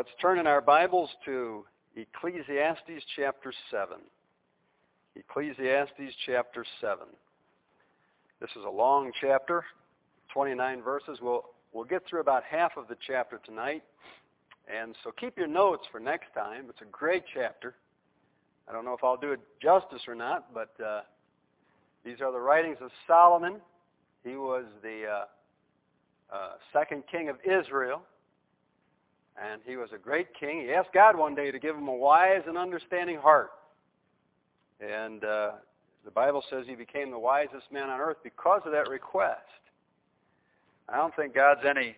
Let's turn in our Bibles to Ecclesiastes chapter 7. Ecclesiastes chapter 7. This is a long chapter, 29 verses. We'll, we'll get through about half of the chapter tonight. And so keep your notes for next time. It's a great chapter. I don't know if I'll do it justice or not, but uh, these are the writings of Solomon. He was the uh, uh, second king of Israel. And he was a great king. He asked God one day to give him a wise and understanding heart. And uh, the Bible says he became the wisest man on earth because of that request. I don't think God's any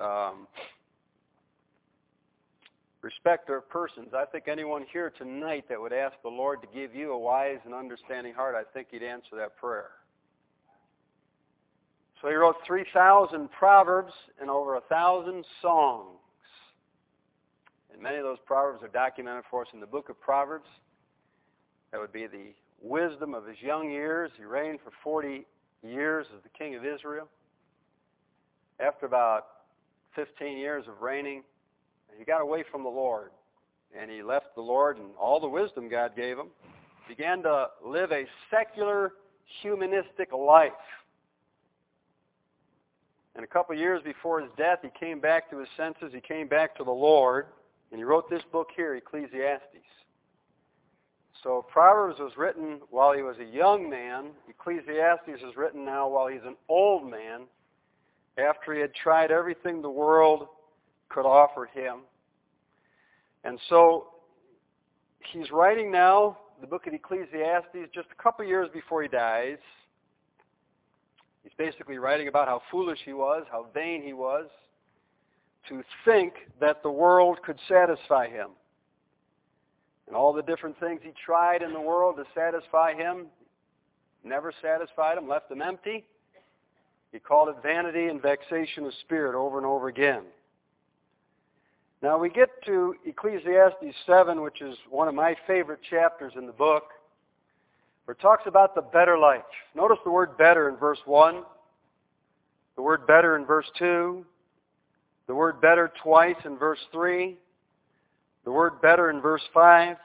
um, respecter of persons. I think anyone here tonight that would ask the Lord to give you a wise and understanding heart, I think he'd answer that prayer. So he wrote 3,000 proverbs and over a 1,000 songs. And many of those proverbs are documented for us in the book of Proverbs. That would be the wisdom of his young years. He reigned for 40 years as the king of Israel. After about 15 years of reigning, he got away from the Lord. And he left the Lord and all the wisdom God gave him. Began to live a secular, humanistic life. And a couple years before his death, he came back to his senses. He came back to the Lord. And he wrote this book here, Ecclesiastes. So Proverbs was written while he was a young man. Ecclesiastes is written now while he's an old man, after he had tried everything the world could offer him. And so he's writing now the book of Ecclesiastes just a couple years before he dies. He's basically writing about how foolish he was, how vain he was, to think that the world could satisfy him. And all the different things he tried in the world to satisfy him never satisfied him, left him empty. He called it vanity and vexation of spirit over and over again. Now we get to Ecclesiastes 7, which is one of my favorite chapters in the book, where it talks about the better life. Notice the word better in verse 1, the word better in verse 2, the word better twice in verse 3. The word better in verse 5.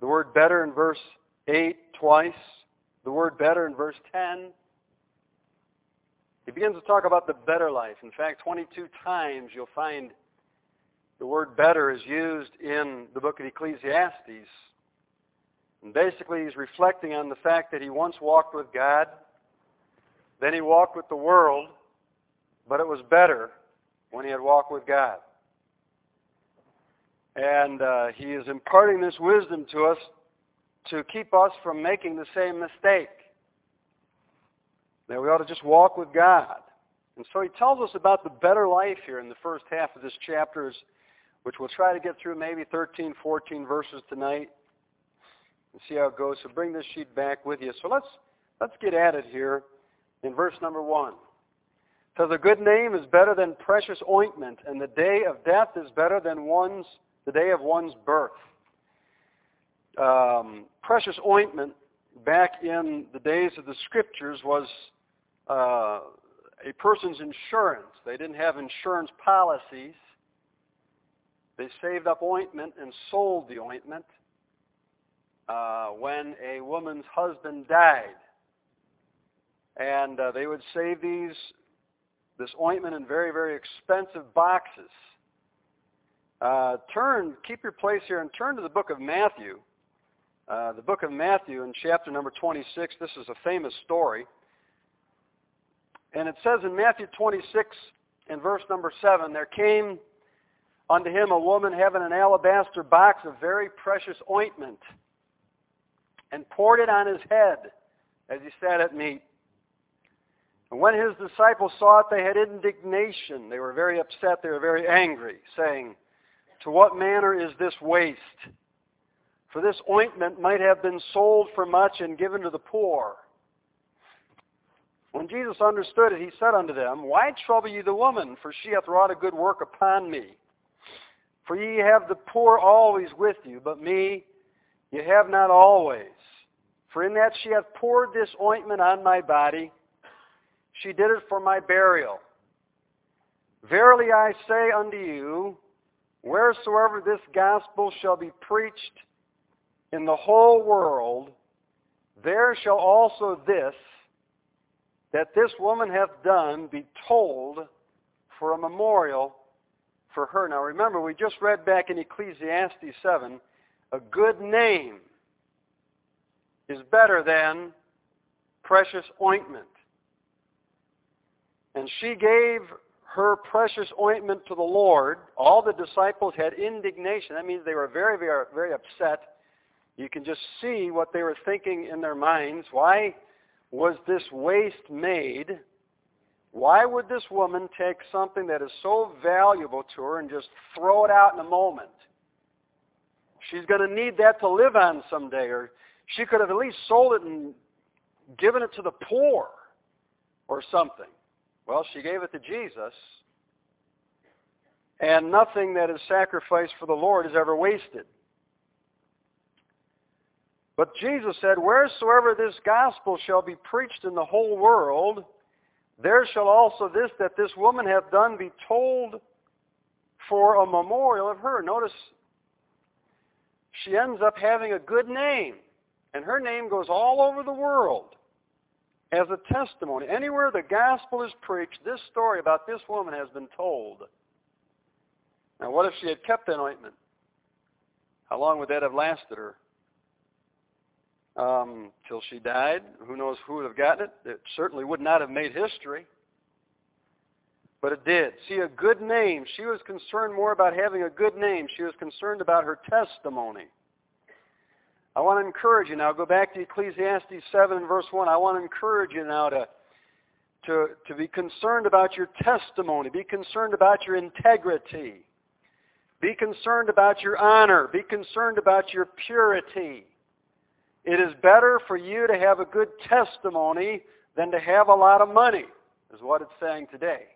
The word better in verse 8 twice. The word better in verse 10. He begins to talk about the better life. In fact, 22 times you'll find the word better is used in the book of Ecclesiastes. And basically, he's reflecting on the fact that he once walked with God, then he walked with the world, but it was better when he had walked with God. And uh, he is imparting this wisdom to us to keep us from making the same mistake. That we ought to just walk with God. And so he tells us about the better life here in the first half of this chapter, which we'll try to get through maybe 13, 14 verses tonight and see how it goes. So bring this sheet back with you. So let's, let's get at it here in verse number 1 says a good name is better than precious ointment, and the day of death is better than one's the day of one's birth. Um, precious ointment back in the days of the scriptures was uh, a person's insurance. They didn't have insurance policies. They saved up ointment and sold the ointment uh, when a woman's husband died. And uh, they would save these this ointment in very, very expensive boxes. Uh, turn, keep your place here and turn to the book of Matthew. Uh, the book of Matthew in chapter number 26. This is a famous story. And it says in Matthew 26 in verse number 7, There came unto him a woman having an alabaster box of very precious ointment, and poured it on his head as he sat at meat. And when his disciples saw it, they had indignation. They were very upset. They were very angry, saying, To what manner is this waste? For this ointment might have been sold for much and given to the poor. When Jesus understood it, he said unto them, Why trouble ye the woman? For she hath wrought a good work upon me. For ye have the poor always with you, but me ye have not always. For in that she hath poured this ointment on my body, she did it for my burial. Verily I say unto you, wheresoever this gospel shall be preached in the whole world, there shall also this, that this woman hath done, be told for a memorial for her. Now remember, we just read back in Ecclesiastes 7, a good name is better than precious ointment. And she gave her precious ointment to the Lord. All the disciples had indignation. That means they were very, very, very upset. You can just see what they were thinking in their minds. Why was this waste made? Why would this woman take something that is so valuable to her and just throw it out in a moment? She's going to need that to live on someday, or she could have at least sold it and given it to the poor or something. Well, she gave it to Jesus. And nothing that is sacrificed for the Lord is ever wasted. But Jesus said, Wheresoever this gospel shall be preached in the whole world, there shall also this that this woman hath done be told for a memorial of her. Notice she ends up having a good name. And her name goes all over the world as a testimony. Anywhere the gospel is preached, this story about this woman has been told. Now, what if she had kept that ointment? How long would that have lasted her? Um, till she died. Who knows who would have gotten it? It certainly would not have made history. But it did. See, a good name. She was concerned more about having a good name. She was concerned about her testimony. I want to encourage you now. Go back to Ecclesiastes 7 verse 1. I want to encourage you now to, to, to be concerned about your testimony. Be concerned about your integrity. Be concerned about your honor. Be concerned about your purity. It is better for you to have a good testimony than to have a lot of money, is what it's saying today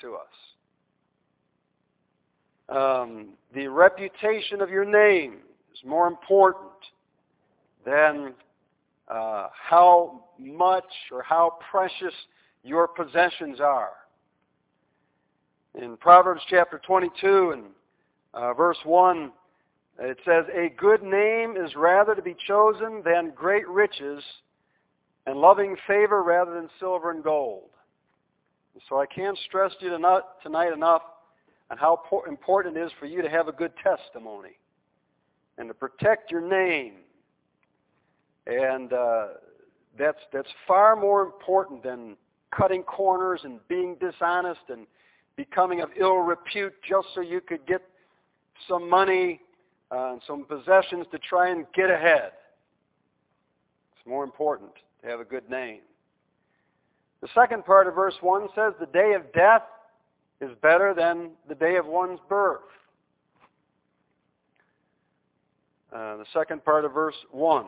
to us. Um, the reputation of your name is more important than uh, how much or how precious your possessions are. In Proverbs chapter 22 and uh, verse 1, it says, A good name is rather to be chosen than great riches, and loving favor rather than silver and gold. So I can't stress you tonight enough on how important it is for you to have a good testimony and to protect your name. And uh, that's, that's far more important than cutting corners and being dishonest and becoming of ill repute just so you could get some money uh, and some possessions to try and get ahead. It's more important to have a good name. The second part of verse 1 says, The day of death is better than the day of one's birth. Uh, the second part of verse 1.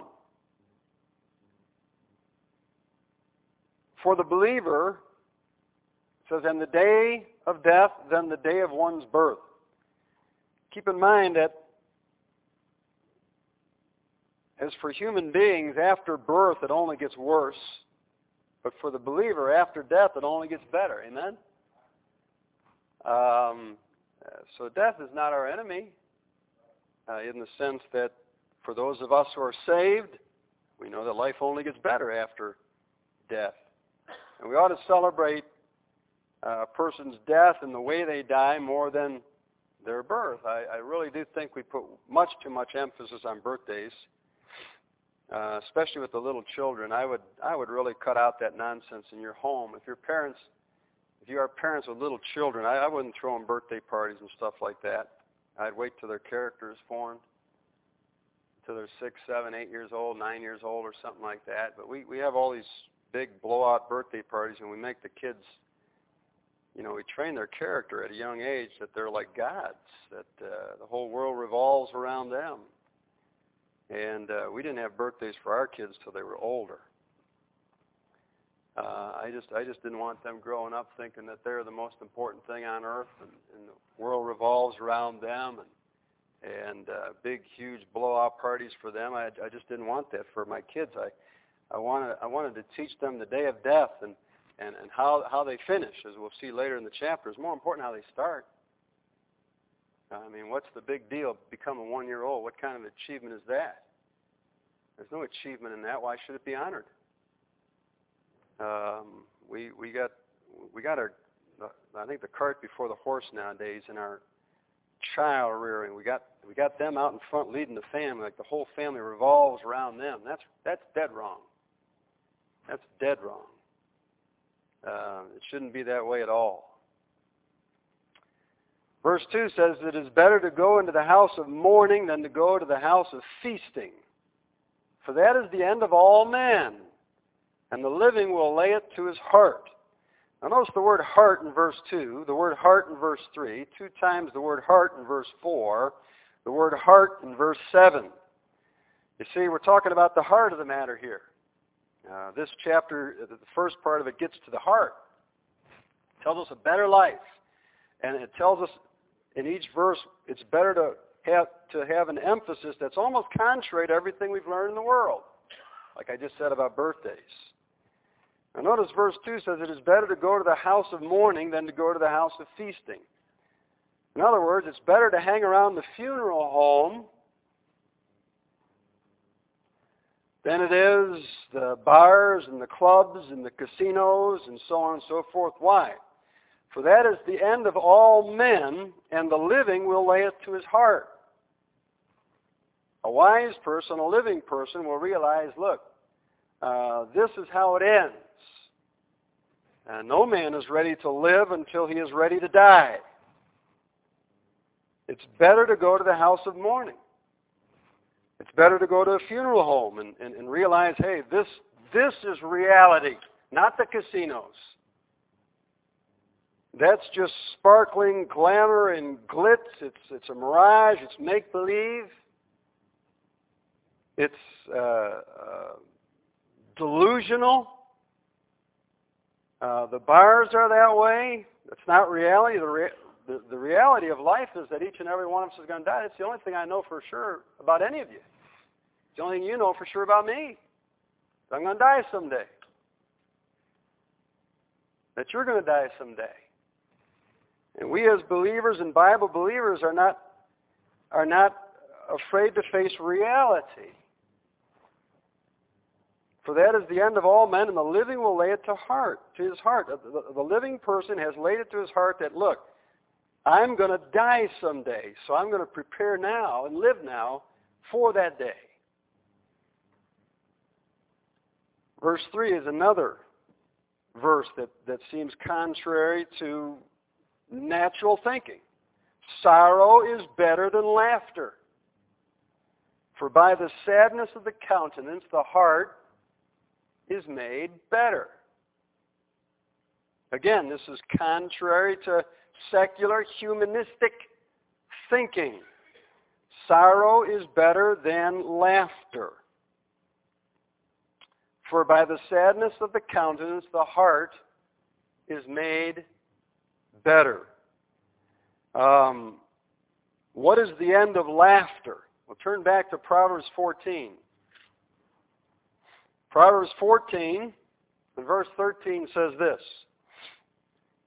For the believer, says, and the day of death than the day of one's birth. Keep in mind that as for human beings, after birth it only gets worse. But for the believer, after death it only gets better. Amen? Um, so death is not our enemy uh, in the sense that for those of us who are saved, we know that life only gets better after death. And we ought to celebrate a person's death and the way they die more than their birth. I, I really do think we put much too much emphasis on birthdays, uh, especially with the little children. I would I would really cut out that nonsense in your home. If your parents, if you are parents with little children, I, I wouldn't throw them birthday parties and stuff like that. I'd wait till their character is formed, till they're six, seven, eight years old, nine years old, or something like that. But we we have all these big blowout birthday parties, and we make the kids, you know, we train their character at a young age that they're like gods, that uh, the whole world revolves around them. And uh, we didn't have birthdays for our kids till they were older. Uh, I just I just didn't want them growing up thinking that they're the most important thing on earth, and, and the world revolves around them, and and uh, big huge blowout parties for them. I I just didn't want that for my kids. I I wanted I wanted to teach them the day of death and and and how how they finish, as we'll see later in the chapter. Is more important how they start. I mean, what's the big deal becoming one year old? What kind of achievement is that? There's no achievement in that. Why should it be honored? Um, we we got we got our I think the cart before the horse nowadays in our child rearing. We got we got them out in front leading the family, like the whole family revolves around them. That's that's dead wrong. That's dead wrong. Uh, it shouldn't be that way at all. Verse 2 says, It is better to go into the house of mourning than to go to the house of feasting. For that is the end of all men, and the living will lay it to his heart. Now notice the word heart in verse 2, the word heart in verse 3, two times the word heart in verse 4, the word heart in verse 7. You see, we're talking about the heart of the matter here. Uh, this chapter, the first part of it gets to the heart. It tells us a better life. And it tells us in each verse it's better to have, to have an emphasis that's almost contrary to everything we've learned in the world. Like I just said about birthdays. Now notice verse 2 says it is better to go to the house of mourning than to go to the house of feasting. In other words, it's better to hang around the funeral home than it is the bars and the clubs and the casinos and so on and so forth. Why? For that is the end of all men, and the living will lay it to his heart. A wise person, a living person, will realize look, uh, this is how it ends. And no man is ready to live until he is ready to die. It's better to go to the house of mourning. It's better to go to a funeral home and, and, and realize, hey, this, this is reality, not the casinos. That's just sparkling glamour and glitz. It's, it's a mirage. It's make-believe. It's uh, uh, delusional. Uh, the bars are that way. It's not reality. The, rea- the, the reality of life is that each and every one of us is going to die. It's the only thing I know for sure about any of you. It's the only thing you know for sure about me. I'm going to die someday. That you're going to die someday. And we as believers and Bible believers are not, are not afraid to face reality. For that is the end of all men, and the living will lay it to heart, to his heart. The, the living person has laid it to his heart that, look, I'm going to die someday, so I'm going to prepare now and live now for that day. Verse 3 is another verse that, that seems contrary to natural thinking. Sorrow is better than laughter. For by the sadness of the countenance, the heart is made better. Again, this is contrary to secular humanistic thinking. Sorrow is better than laughter. For by the sadness of the countenance, the heart is made better. Um, what is the end of laughter? We'll turn back to Proverbs 14. Proverbs 14 and verse 13 says this.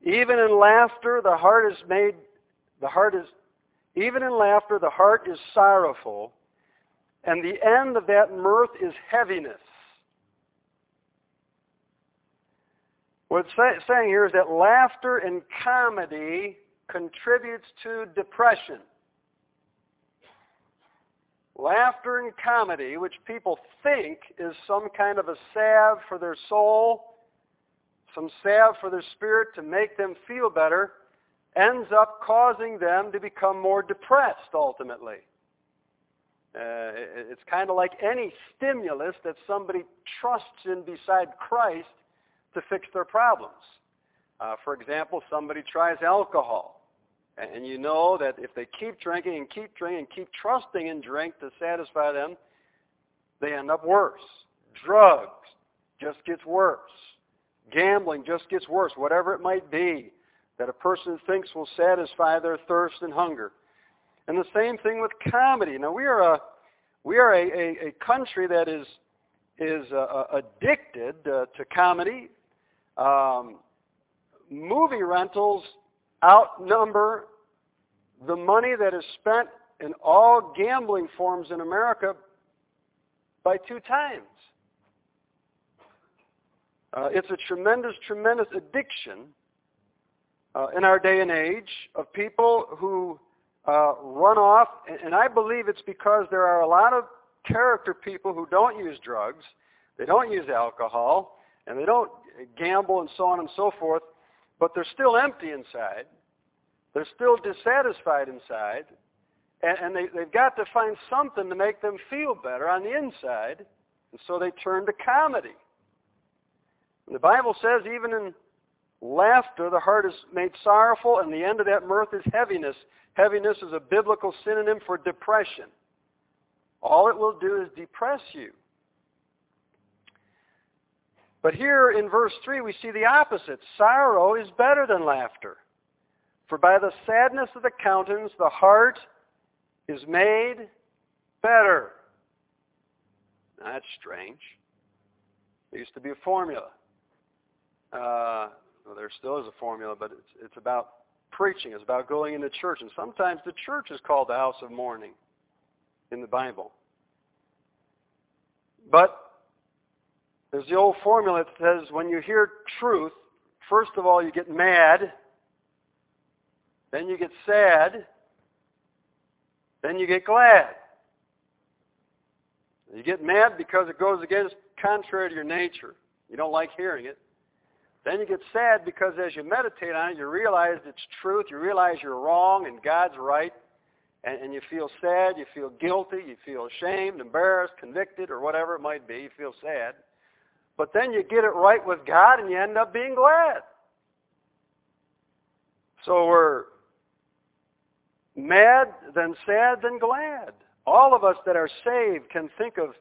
Even in laughter the heart is made the heart is even in laughter the heart is sorrowful and the end of that mirth is heaviness. What it's saying here is that laughter and comedy contributes to depression. Laughter and comedy, which people think is some kind of a salve for their soul, some salve for their spirit to make them feel better, ends up causing them to become more depressed ultimately. Uh, it's kind of like any stimulus that somebody trusts in beside Christ to fix their problems. Uh, for example, somebody tries alcohol. And you know that if they keep drinking and keep drinking and keep trusting in drink to satisfy them, they end up worse. Drugs just gets worse. Gambling just gets worse. Whatever it might be that a person thinks will satisfy their thirst and hunger. And the same thing with comedy. Now we are a we are a, a, a country that is is uh, uh addicted uh, to comedy. Um, movie rentals outnumber the money that is spent in all gambling forms in America by two times. Uh, it's a tremendous, tremendous addiction uh, in our day and age of people who uh, run off, and I believe it's because there are a lot of character people who don't use drugs, they don't use alcohol, and they don't gamble and so on and so forth, but they're still empty inside. They're still dissatisfied inside, and, and they, they've got to find something to make them feel better on the inside, and so they turn to comedy. And the Bible says even in laughter, the heart is made sorrowful, and the end of that mirth is heaviness. Heaviness is a biblical synonym for depression. All it will do is depress you. But here in verse 3, we see the opposite. Sorrow is better than laughter. For by the sadness of the countenance, the heart is made better. That's strange. There used to be a formula. Uh, well, there still is a formula, but it's, it's about preaching. It's about going into church. And sometimes the church is called the house of mourning in the Bible. But there's the old formula that says when you hear truth, first of all you get mad, then you get sad, then you get glad. You get mad because it goes against contrary to your nature. You don't like hearing it. Then you get sad because as you meditate on it, you realize it's truth, you realize you're wrong and God's right, and, and you feel sad, you feel guilty, you feel ashamed, embarrassed, convicted, or whatever it might be. You feel sad. But then you get it right with God and you end up being glad. So we're mad, then sad, then glad. All of us that are saved can think of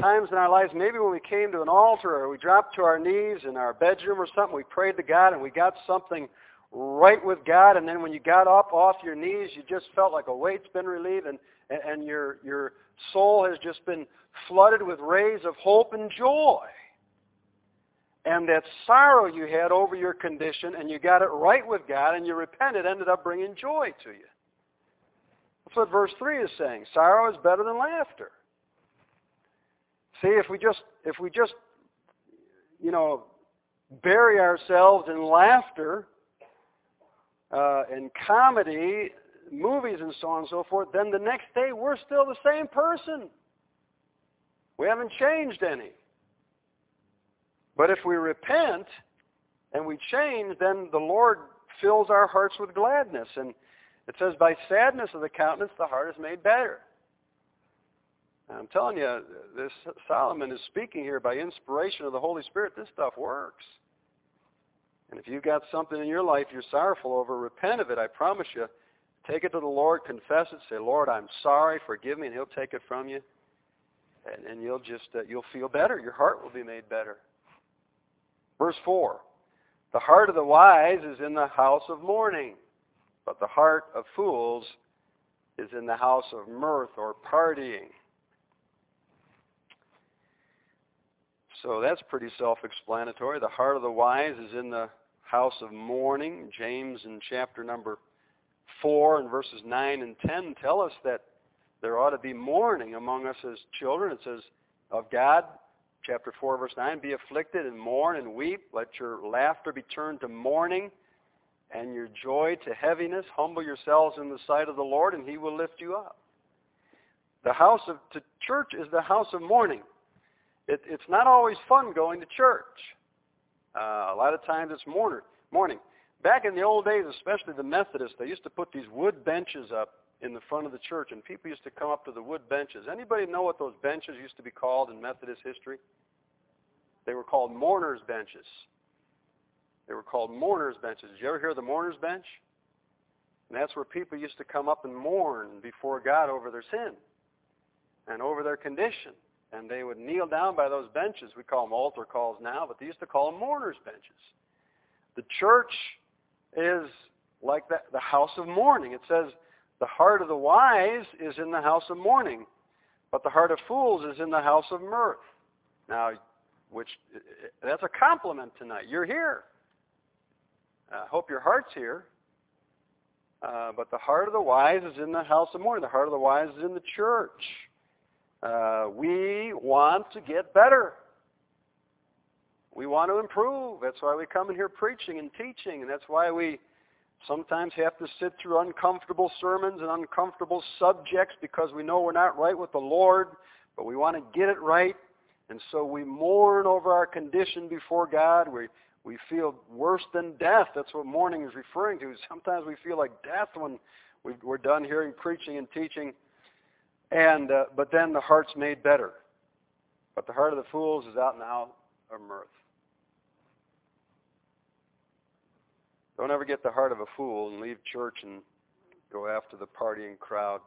times in our lives, maybe when we came to an altar or we dropped to our knees in our bedroom or something, we prayed to God and we got something right with God, and then when you got up off your knees, you just felt like a weight's been relieved, and, and your, your soul has just been flooded with rays of hope and joy. And that sorrow you had over your condition, and you got it right with God, and you repented, ended up bringing joy to you. That's what verse 3 is saying. Sorrow is better than laughter. See, if we just, if we just, you know, bury ourselves in laughter, uh, and comedy, movies and so on and so forth, then the next day we're still the same person. We haven't changed any. But if we repent and we change, then the Lord fills our hearts with gladness. And it says, by sadness of the countenance, the heart is made better. I'm telling you, this Solomon is speaking here by inspiration of the Holy Spirit. This stuff works. And if you've got something in your life you're sorrowful over, repent of it. I promise you. Take it to the Lord, confess it, say, Lord, I'm sorry, forgive me, and He'll take it from you. And, and you'll just, uh, you'll feel better. Your heart will be made better. Verse 4. The heart of the wise is in the house of mourning, but the heart of fools is in the house of mirth or partying. So that's pretty self-explanatory. The heart of the wise is in the house of mourning. James in chapter number 4 and verses 9 and 10 tell us that there ought to be mourning among us as children. It says, of God, chapter 4, verse 9, be afflicted and mourn and weep. Let your laughter be turned to mourning and your joy to heaviness. Humble yourselves in the sight of the Lord, and he will lift you up. The house of the church is the house of mourning. It, it's not always fun going to church. Uh, a lot of times it's mourner, mourning. Back in the old days, especially the Methodists, they used to put these wood benches up in the front of the church, and people used to come up to the wood benches. Anybody know what those benches used to be called in Methodist history? They were called mourners' benches. They were called mourners' benches. Did you ever hear the mourners' bench? And that's where people used to come up and mourn before God over their sin and over their condition and they would kneel down by those benches. We call them altar calls now, but they used to call them mourners' benches. The church is like the, the house of mourning. It says, the heart of the wise is in the house of mourning, but the heart of fools is in the house of mirth. Now, which that's a compliment tonight. You're here. I hope your heart's here. Uh, but the heart of the wise is in the house of mourning. The heart of the wise is in the church. Uh, we want to get better. We want to improve. That's why we come in here preaching and teaching, and that's why we sometimes have to sit through uncomfortable sermons and uncomfortable subjects because we know we're not right with the Lord, but we want to get it right. And so we mourn over our condition before God. We, we feel worse than death. That's what mourning is referring to. Sometimes we feel like death when we are done hearing preaching and teaching. And, uh, but then the heart's made better. But the heart of the fools is out and out of mirth. Don't ever get the heart of a fool and leave church and go after the partying crowd.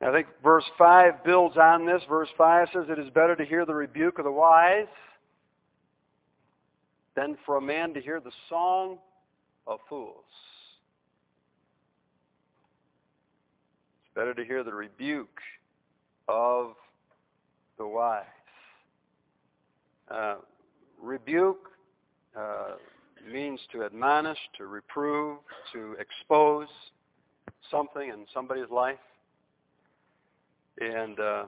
I think verse 5 builds on this. Verse 5 says, It is better to hear the rebuke of the wise than for a man to hear the song of fools. It's better to hear the rebuke of the wise. Uh, rebuke uh, means to admonish, to reprove, to expose something in somebody's life. And uh,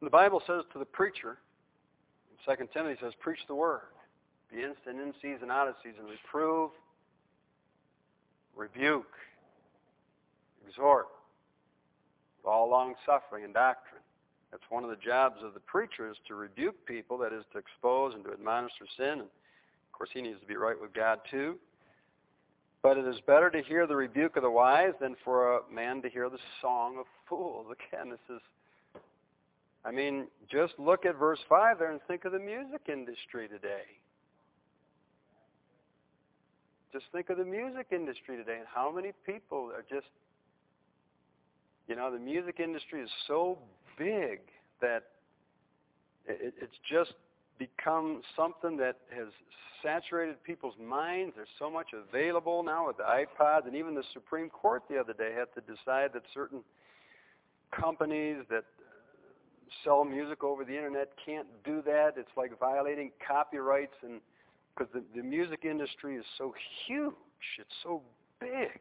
the Bible says to the preacher, Second Timothy says, preach the word. Be instant in season, out of season. Reprove, rebuke, exhort, all long suffering and doctrine. That's one of the jobs of the preacher is to rebuke people, that is to expose and to admonish their sin. And course, he needs to be right with God too. But it is better to hear the rebuke of the wise than for a man to hear the song of fools. Again, this is, I mean, just look at verse 5 there and think of the music industry today. Just think of the music industry today and how many people are just, you know, the music industry is so big that it, it's just become something that has saturated people's minds. There's so much available now with the iPods, and even the Supreme Court the other day had to decide that certain companies that sell music over the internet can't do that. It's like violating copyrights, and because the, the music industry is so huge, it's so big,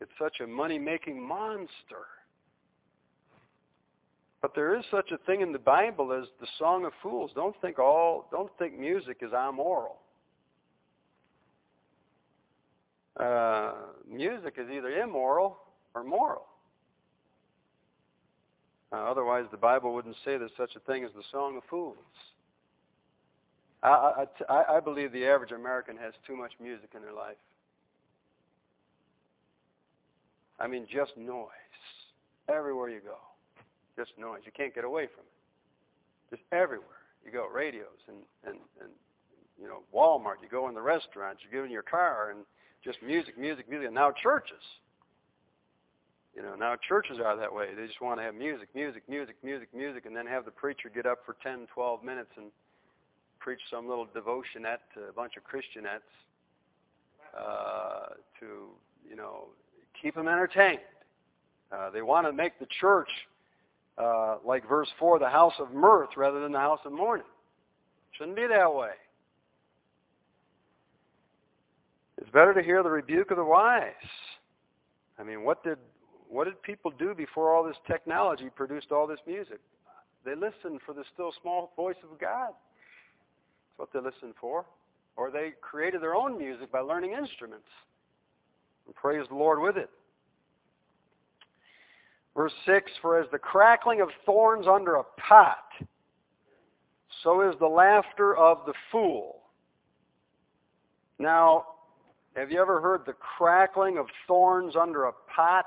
it's such a money-making monster. But there is such a thing in the Bible as the Song of Fools. Don't think all don't think music is amoral. Uh, music is either immoral or moral. Uh, otherwise, the Bible wouldn't say there's such a thing as the Song of Fools. I, I, I believe the average American has too much music in their life. I mean, just noise everywhere you go just noise. You can't get away from it. Just everywhere you go, radios and and and you know Walmart. You go in the restaurants. You get in your car and just music, music, music. And now churches. You know, now churches are that way. They just want to have music, music, music, music, music, and then have the preacher get up for 10, 12 minutes and preach some little devotionette to a bunch of Christianettes uh, to, you know, keep them entertained. Uh, they want to make the church uh, like verse 4, the house of mirth rather than the house of mourning. Shouldn't be that way. It's better to hear the rebuke of the wise. I mean, what did what did people do before all this technology produced all this music? They listened for the still small voice of God. That's what they listened for. Or they created their own music by learning instruments and praised the Lord with it. Verse 6 For as the crackling of thorns under a pot, so is the laughter of the fool. Now, have you ever heard the crackling of thorns under a pot?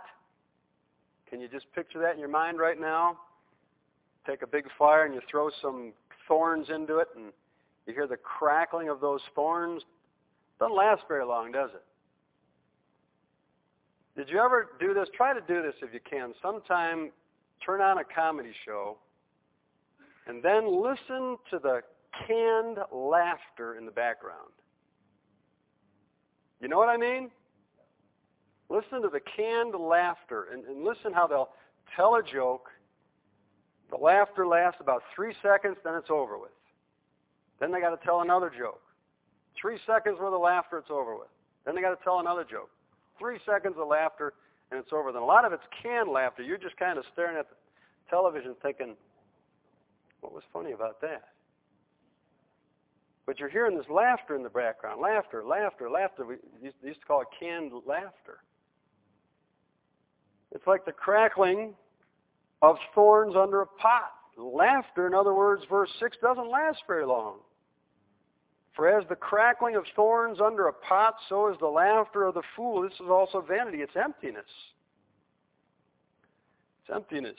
Can you just picture that in your mind right now? Take a big fire and you throw some thorns into it, and you hear the crackling of those thorns. Doesn't last very long, does it? Did you ever do this? Try to do this if you can. Sometime turn on a comedy show and then listen to the canned laughter in the background. You know what I mean? Listen to the canned laughter and, and listen how they'll tell a joke. The laughter lasts about three seconds, then it's over with. Then they got to tell another joke. Three seconds worth of laughter, it's over with. Then they got to tell another joke. Three seconds of laughter, and it's over. Then a lot of it's canned laughter. You're just kind of staring at the television thinking, what was funny about that? But you're hearing this laughter in the background. Laughter, laughter, laughter. We used to call it canned laughter. It's like the crackling of thorns under a pot. Laughter, in other words, verse 6 doesn't last very long. For as the crackling of thorns under a pot, so is the laughter of the fool. This is also vanity. It's emptiness. It's emptiness.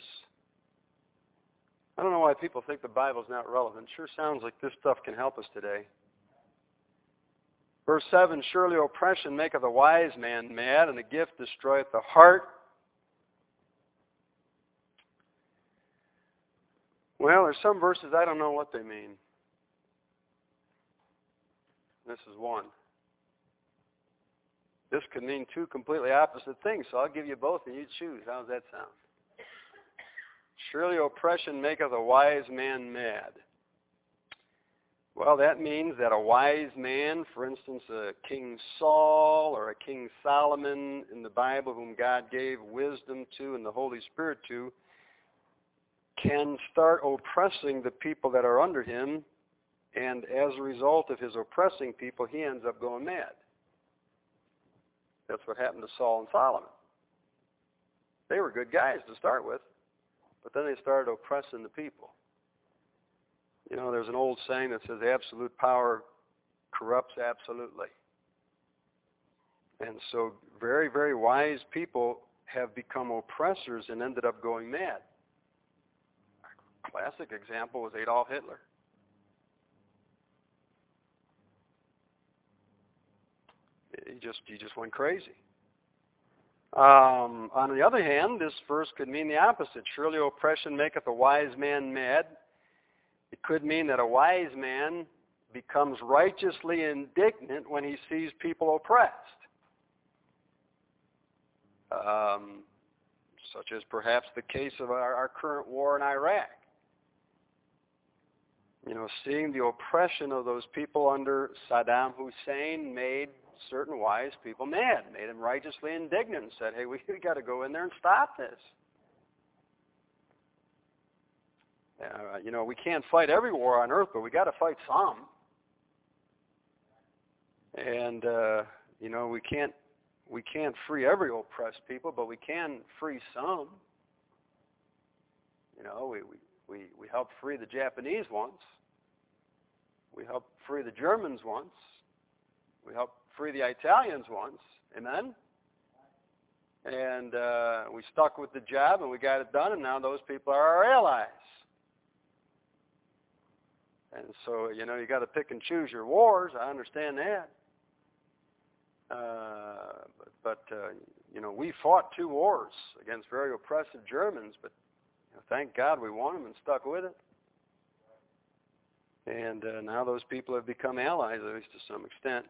I don't know why people think the Bible's not relevant. Sure sounds like this stuff can help us today. Verse 7 Surely oppression maketh a wise man mad, and a gift destroyeth the heart. Well, there's some verses I don't know what they mean. This is one. This could mean two completely opposite things, so I'll give you both and you choose. How does that sound? Surely oppression maketh a wise man mad. Well, that means that a wise man, for instance, a King Saul or a King Solomon in the Bible, whom God gave wisdom to and the Holy Spirit to, can start oppressing the people that are under him, and as a result of his oppressing people, he ends up going mad. That's what happened to Saul and Solomon. They were good guys to start with. But then they started oppressing the people. You know, there's an old saying that says absolute power corrupts absolutely. And so very, very wise people have become oppressors and ended up going mad. A classic example was Adolf Hitler. He just he just went crazy. Um, on the other hand, this verse could mean the opposite. Surely oppression maketh a wise man mad. It could mean that a wise man becomes righteously indignant when he sees people oppressed. Um, such as perhaps the case of our, our current war in Iraq. You know, seeing the oppression of those people under Saddam Hussein made certain wise people mad, made them righteously indignant, and said, hey, we, we got to go in there and stop this. Uh, you know, we can't fight every war on earth, but we got to fight some. And uh, you know, we can't we can't free every oppressed people, but we can free some. You know, we we we, we helped free the Japanese once. We helped free the Germans once. We helped free the Italians once. Amen? And uh, we stuck with the job and we got it done, and now those people are our allies. And so, you know, you got to pick and choose your wars. I understand that. Uh, but, but uh, you know, we fought two wars against very oppressive Germans, but you know, thank God we won them and stuck with it. And uh, now those people have become allies, at least to some extent.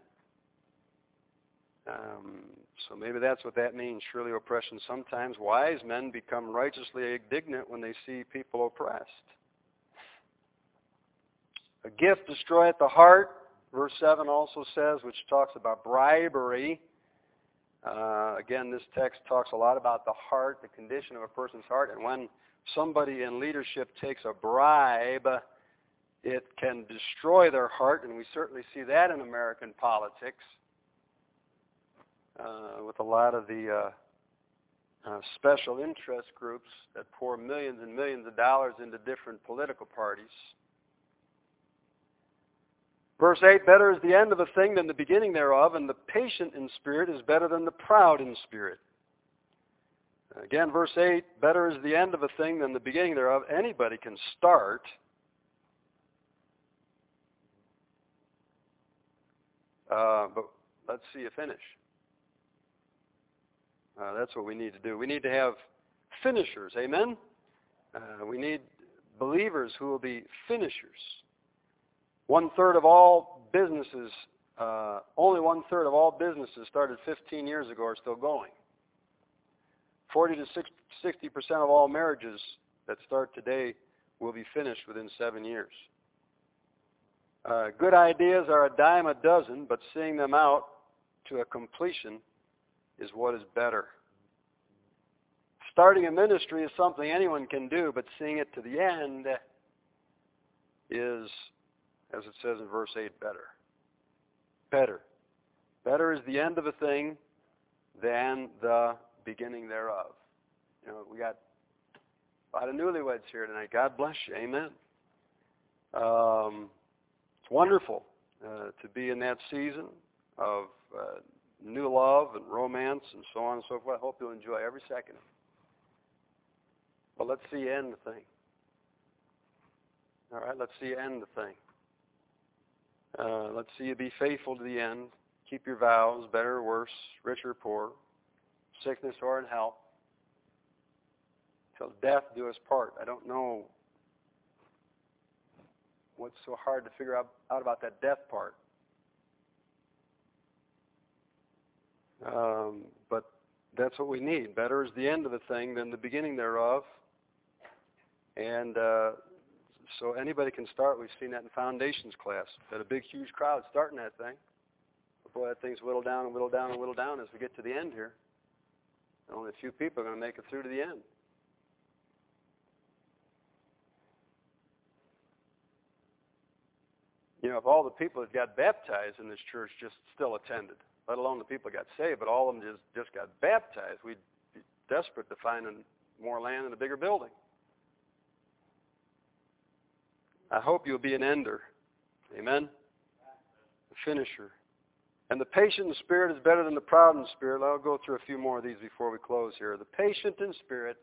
Um, so maybe that's what that means. Surely oppression. Sometimes wise men become righteously indignant when they see people oppressed. A gift destroyeth the heart, verse 7 also says, which talks about bribery. Uh, again, this text talks a lot about the heart, the condition of a person's heart, and when somebody in leadership takes a bribe, it can destroy their heart, and we certainly see that in American politics uh, with a lot of the uh, uh, special interest groups that pour millions and millions of dollars into different political parties. Verse 8, better is the end of a thing than the beginning thereof, and the patient in spirit is better than the proud in spirit. Again, verse 8, better is the end of a thing than the beginning thereof. Anybody can start. Uh, but let's see you finish. Uh, that's what we need to do. We need to have finishers. Amen? Uh, we need believers who will be finishers. One third of all businesses, uh, only one third of all businesses started 15 years ago are still going. 40 to 60 percent of all marriages that start today will be finished within seven years. Uh, good ideas are a dime a dozen, but seeing them out to a completion is what is better. Starting a ministry is something anyone can do, but seeing it to the end is, as it says in verse 8, better. Better. Better is the end of a thing than the beginning thereof. You know, we got a lot of newlyweds here tonight. God bless you. Amen. Um, it's wonderful uh, to be in that season of uh, new love and romance and so on and so forth. I hope you'll enjoy every second. But let's see end the thing. All right, let's see you end the thing. Uh, let's see you be faithful to the end. Keep your vows, better or worse, rich or poor, sickness or in health. Till death do us part. I don't know what's so hard to figure out, out about that death part. Um, but that's what we need. Better is the end of the thing than the beginning thereof. And uh, so anybody can start. We've seen that in foundations class. Got a big, huge crowd starting that thing. But boy, that thing's whittled down and whittled down and whittled down as we get to the end here. And only a few people are going to make it through to the end. You know, if all the people that got baptized in this church just still attended, let alone the people got saved, but all of them just, just got baptized, we'd be desperate to find more land and a bigger building. I hope you'll be an ender. Amen? A finisher. And the patient in spirit is better than the proud in spirit. I'll go through a few more of these before we close here. The patient in spirit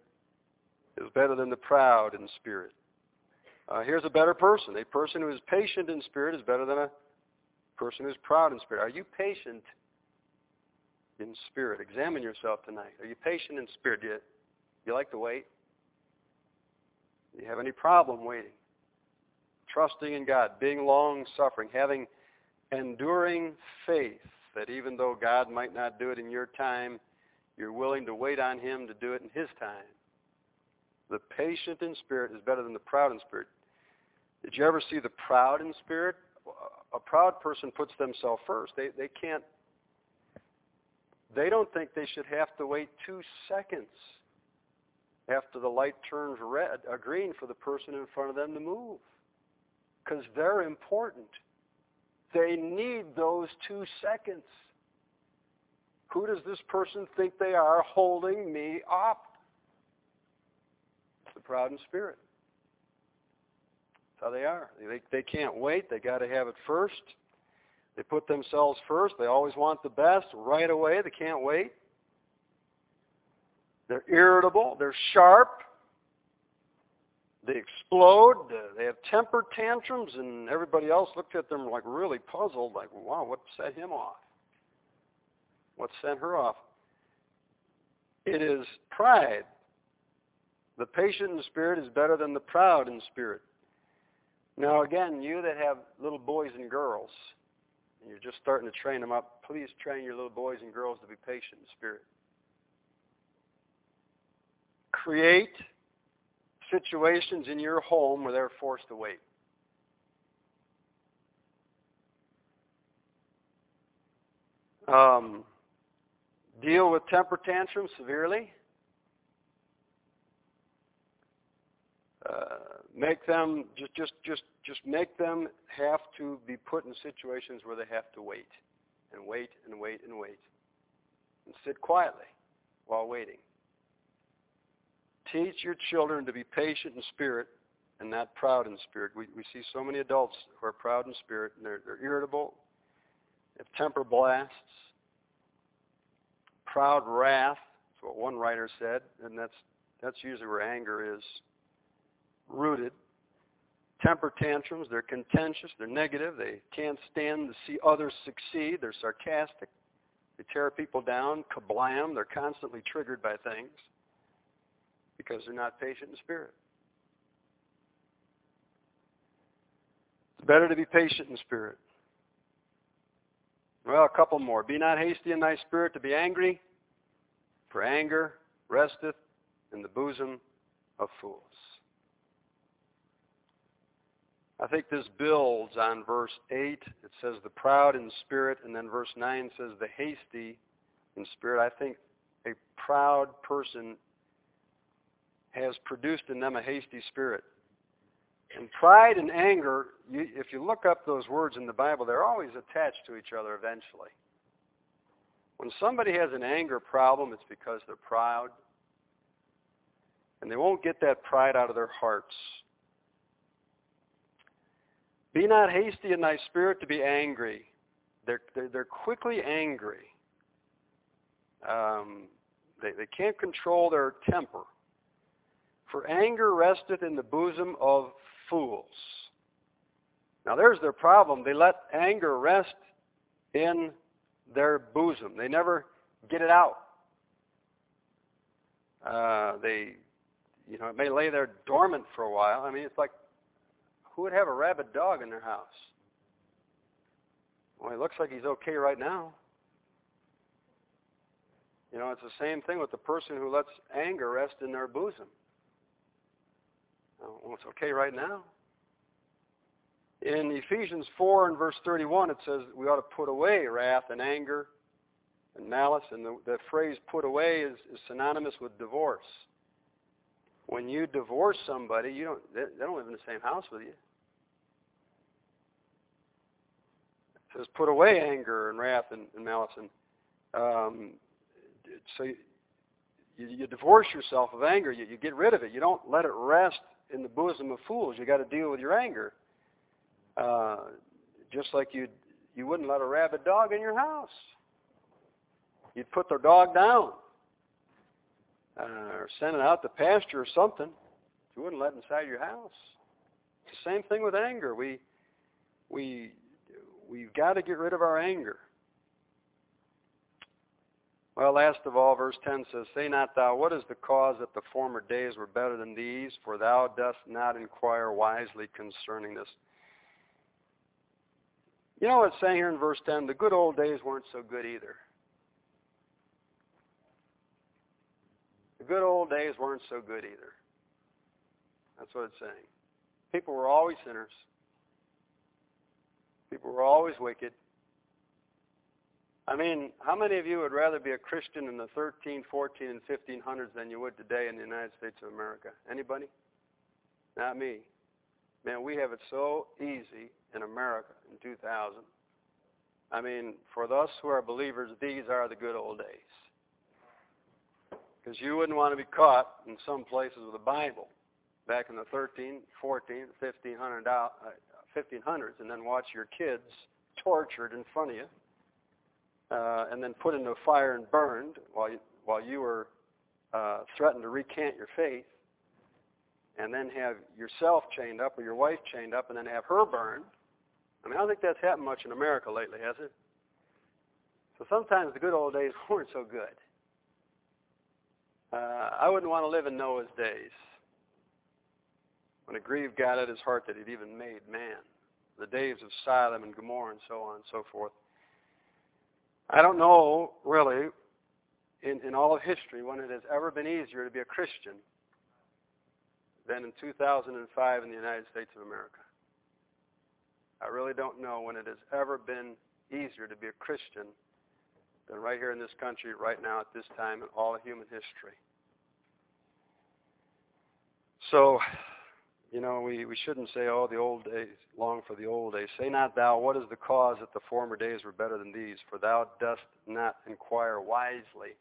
is better than the proud in spirit. Uh, here's a better person. A person who is patient in spirit is better than a person who's proud in spirit. Are you patient in spirit? Examine yourself tonight. Are you patient in spirit? Do you, you like to wait? Do you have any problem waiting? trusting in God, being long suffering, having enduring faith that even though God might not do it in your time, you're willing to wait on Him to do it in His time. The patient in spirit is better than the proud in spirit. Did you ever see the proud in spirit? A proud person puts themselves first. They, they can't, they don't think they should have to wait two seconds after the light turns red, or green for the person in front of them to move because they're important. They need those two seconds. Who does this person think they are holding me up? It's The proud in spirit. That's how they are. They, they can't wait. They got to have it first. They put themselves first. They always want the best right away. They can't wait. They're irritable. They're sharp. They explode. They have temper tantrums, and everybody else looked at them like really puzzled, like, wow, what set him off? What sent her off? It is pride. The patient in spirit is better than the proud in spirit. Now, again, you that have little boys and girls, and you're just starting to train them up, please train your little boys and girls to be patient in spirit. Create situations in your home where they're forced to wait. Um, deal with temper tantrums severely. Uh, make them just just just just make them have to be put in situations where they have to wait and wait and wait and wait and sit quietly while waiting. Teach your children to be patient in spirit and not proud in spirit. We, we see so many adults who are proud in spirit and they're, they're irritable, they have temper blasts, proud wrath. That's what one writer said, and that's that's usually where anger is rooted. Temper tantrums, they're contentious, they're negative, they can't stand to see others succeed, they're sarcastic, they tear people down, kablam, they're constantly triggered by things because they're not patient in spirit. It's better to be patient in spirit. Well, a couple more. Be not hasty in thy spirit to be angry, for anger resteth in the bosom of fools. I think this builds on verse 8. It says the proud in spirit, and then verse 9 says the hasty in spirit. I think a proud person has produced in them a hasty spirit. And pride and anger, you, if you look up those words in the Bible, they're always attached to each other eventually. When somebody has an anger problem, it's because they're proud. And they won't get that pride out of their hearts. Be not hasty in thy spirit to be angry. They're, they're, they're quickly angry. Um, they, they can't control their temper. For anger resteth in the bosom of fools. Now there's their problem. They let anger rest in their bosom. They never get it out. Uh, they, you know, it may lay there dormant for a while. I mean, it's like, who would have a rabid dog in their house? Well, he looks like he's okay right now. You know, it's the same thing with the person who lets anger rest in their bosom. Well, it's okay right now. In Ephesians 4 and verse 31, it says we ought to put away wrath and anger and malice. And the, the phrase put away is, is synonymous with divorce. When you divorce somebody, you don't, they, they don't live in the same house with you. It says put away anger and wrath and, and malice. And um, so you, you, divorce yourself of anger. You, you get rid of it. You don't let it rest in the bosom of fools. You got to deal with your anger. Uh, just like you you wouldn't let a rabid dog in your house. You'd put their dog down uh, or send it out to pasture or something. You wouldn't let it inside your house. It's the same thing with anger. We we we've got to get rid of our anger. Well, last of all, verse 10 says, Say not thou, what is the cause that the former days were better than these? For thou dost not inquire wisely concerning this. You know what it's saying here in verse 10? The good old days weren't so good either. The good old days weren't so good either. That's what it's saying. People were always sinners. People were always wicked. I mean, how many of you would rather be a Christian in the 13, 14, and 1500s than you would today in the United States of America? Anybody? Not me. Man, we have it so easy in America in 2000. I mean, for us who are believers, these are the good old days. Because you wouldn't want to be caught in some places with a Bible back in the 13, 14, 1500, uh, 1500s and then watch your kids tortured in front of you uh, and then put into a fire and burned while you, while you were uh, threatened to recant your faith, and then have yourself chained up or your wife chained up and then have her burned. I mean, I don't think that's happened much in America lately, has it? So sometimes the good old days weren't so good. Uh, I wouldn't want to live in Noah's days when it grieved God at his heart that he'd even made man. The days of Sodom and Gomorrah and so on and so forth. I don't know, really, in, in all of history, when it has ever been easier to be a Christian than in 2005 in the United States of America. I really don't know when it has ever been easier to be a Christian than right here in this country, right now, at this time, in all of human history. So, you know, we, we shouldn't say, oh, the old days, long for the old days. Say not thou, what is the cause that the former days were better than these? For thou dost not inquire wisely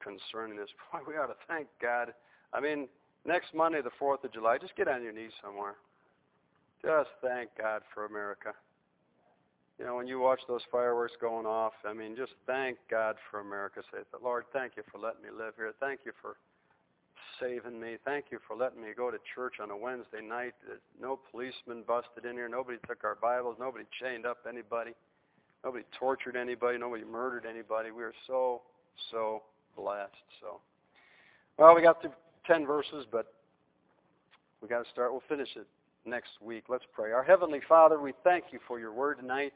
concerning this. Boy, we ought to thank God. I mean, next Monday, the 4th of July, just get on your knees somewhere. Just thank God for America. You know, when you watch those fireworks going off, I mean, just thank God for America. Say, Lord, thank you for letting me live here. Thank you for saving me. Thank you for letting me go to church on a Wednesday night. No policemen busted in here. Nobody took our Bibles. Nobody chained up anybody. Nobody tortured anybody. Nobody murdered anybody. We are so, so blessed. So, well, we got to 10 verses, but we got to start. We'll finish it next week. Let's pray. Our Heavenly Father, we thank you for your word tonight.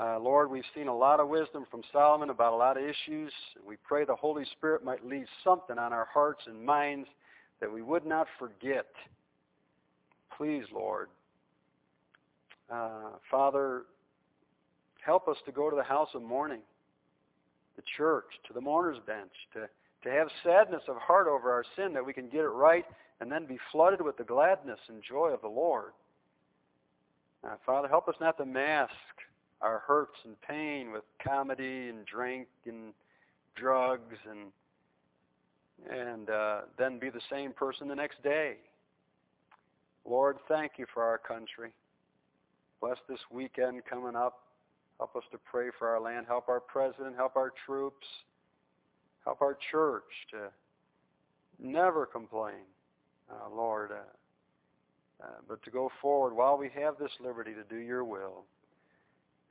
Uh, Lord, we've seen a lot of wisdom from Solomon about a lot of issues. We pray the Holy Spirit might leave something on our hearts and minds that we would not forget. Please, Lord, Uh, Father, help us to go to the house of mourning, the church, to the mourner's bench, to, to have sadness of heart over our sin that we can get it right and then be flooded with the gladness and joy of the Lord. Uh, Father, help us not to mask our hurts and pain with comedy and drink and drugs and and uh, then be the same person the next day. Lord, thank you for our country. Bless this weekend coming up. Help us to pray for our land. Help our president. Help our troops. Help our church to never complain, uh, Lord, uh, uh, but to go forward while we have this liberty to do your will.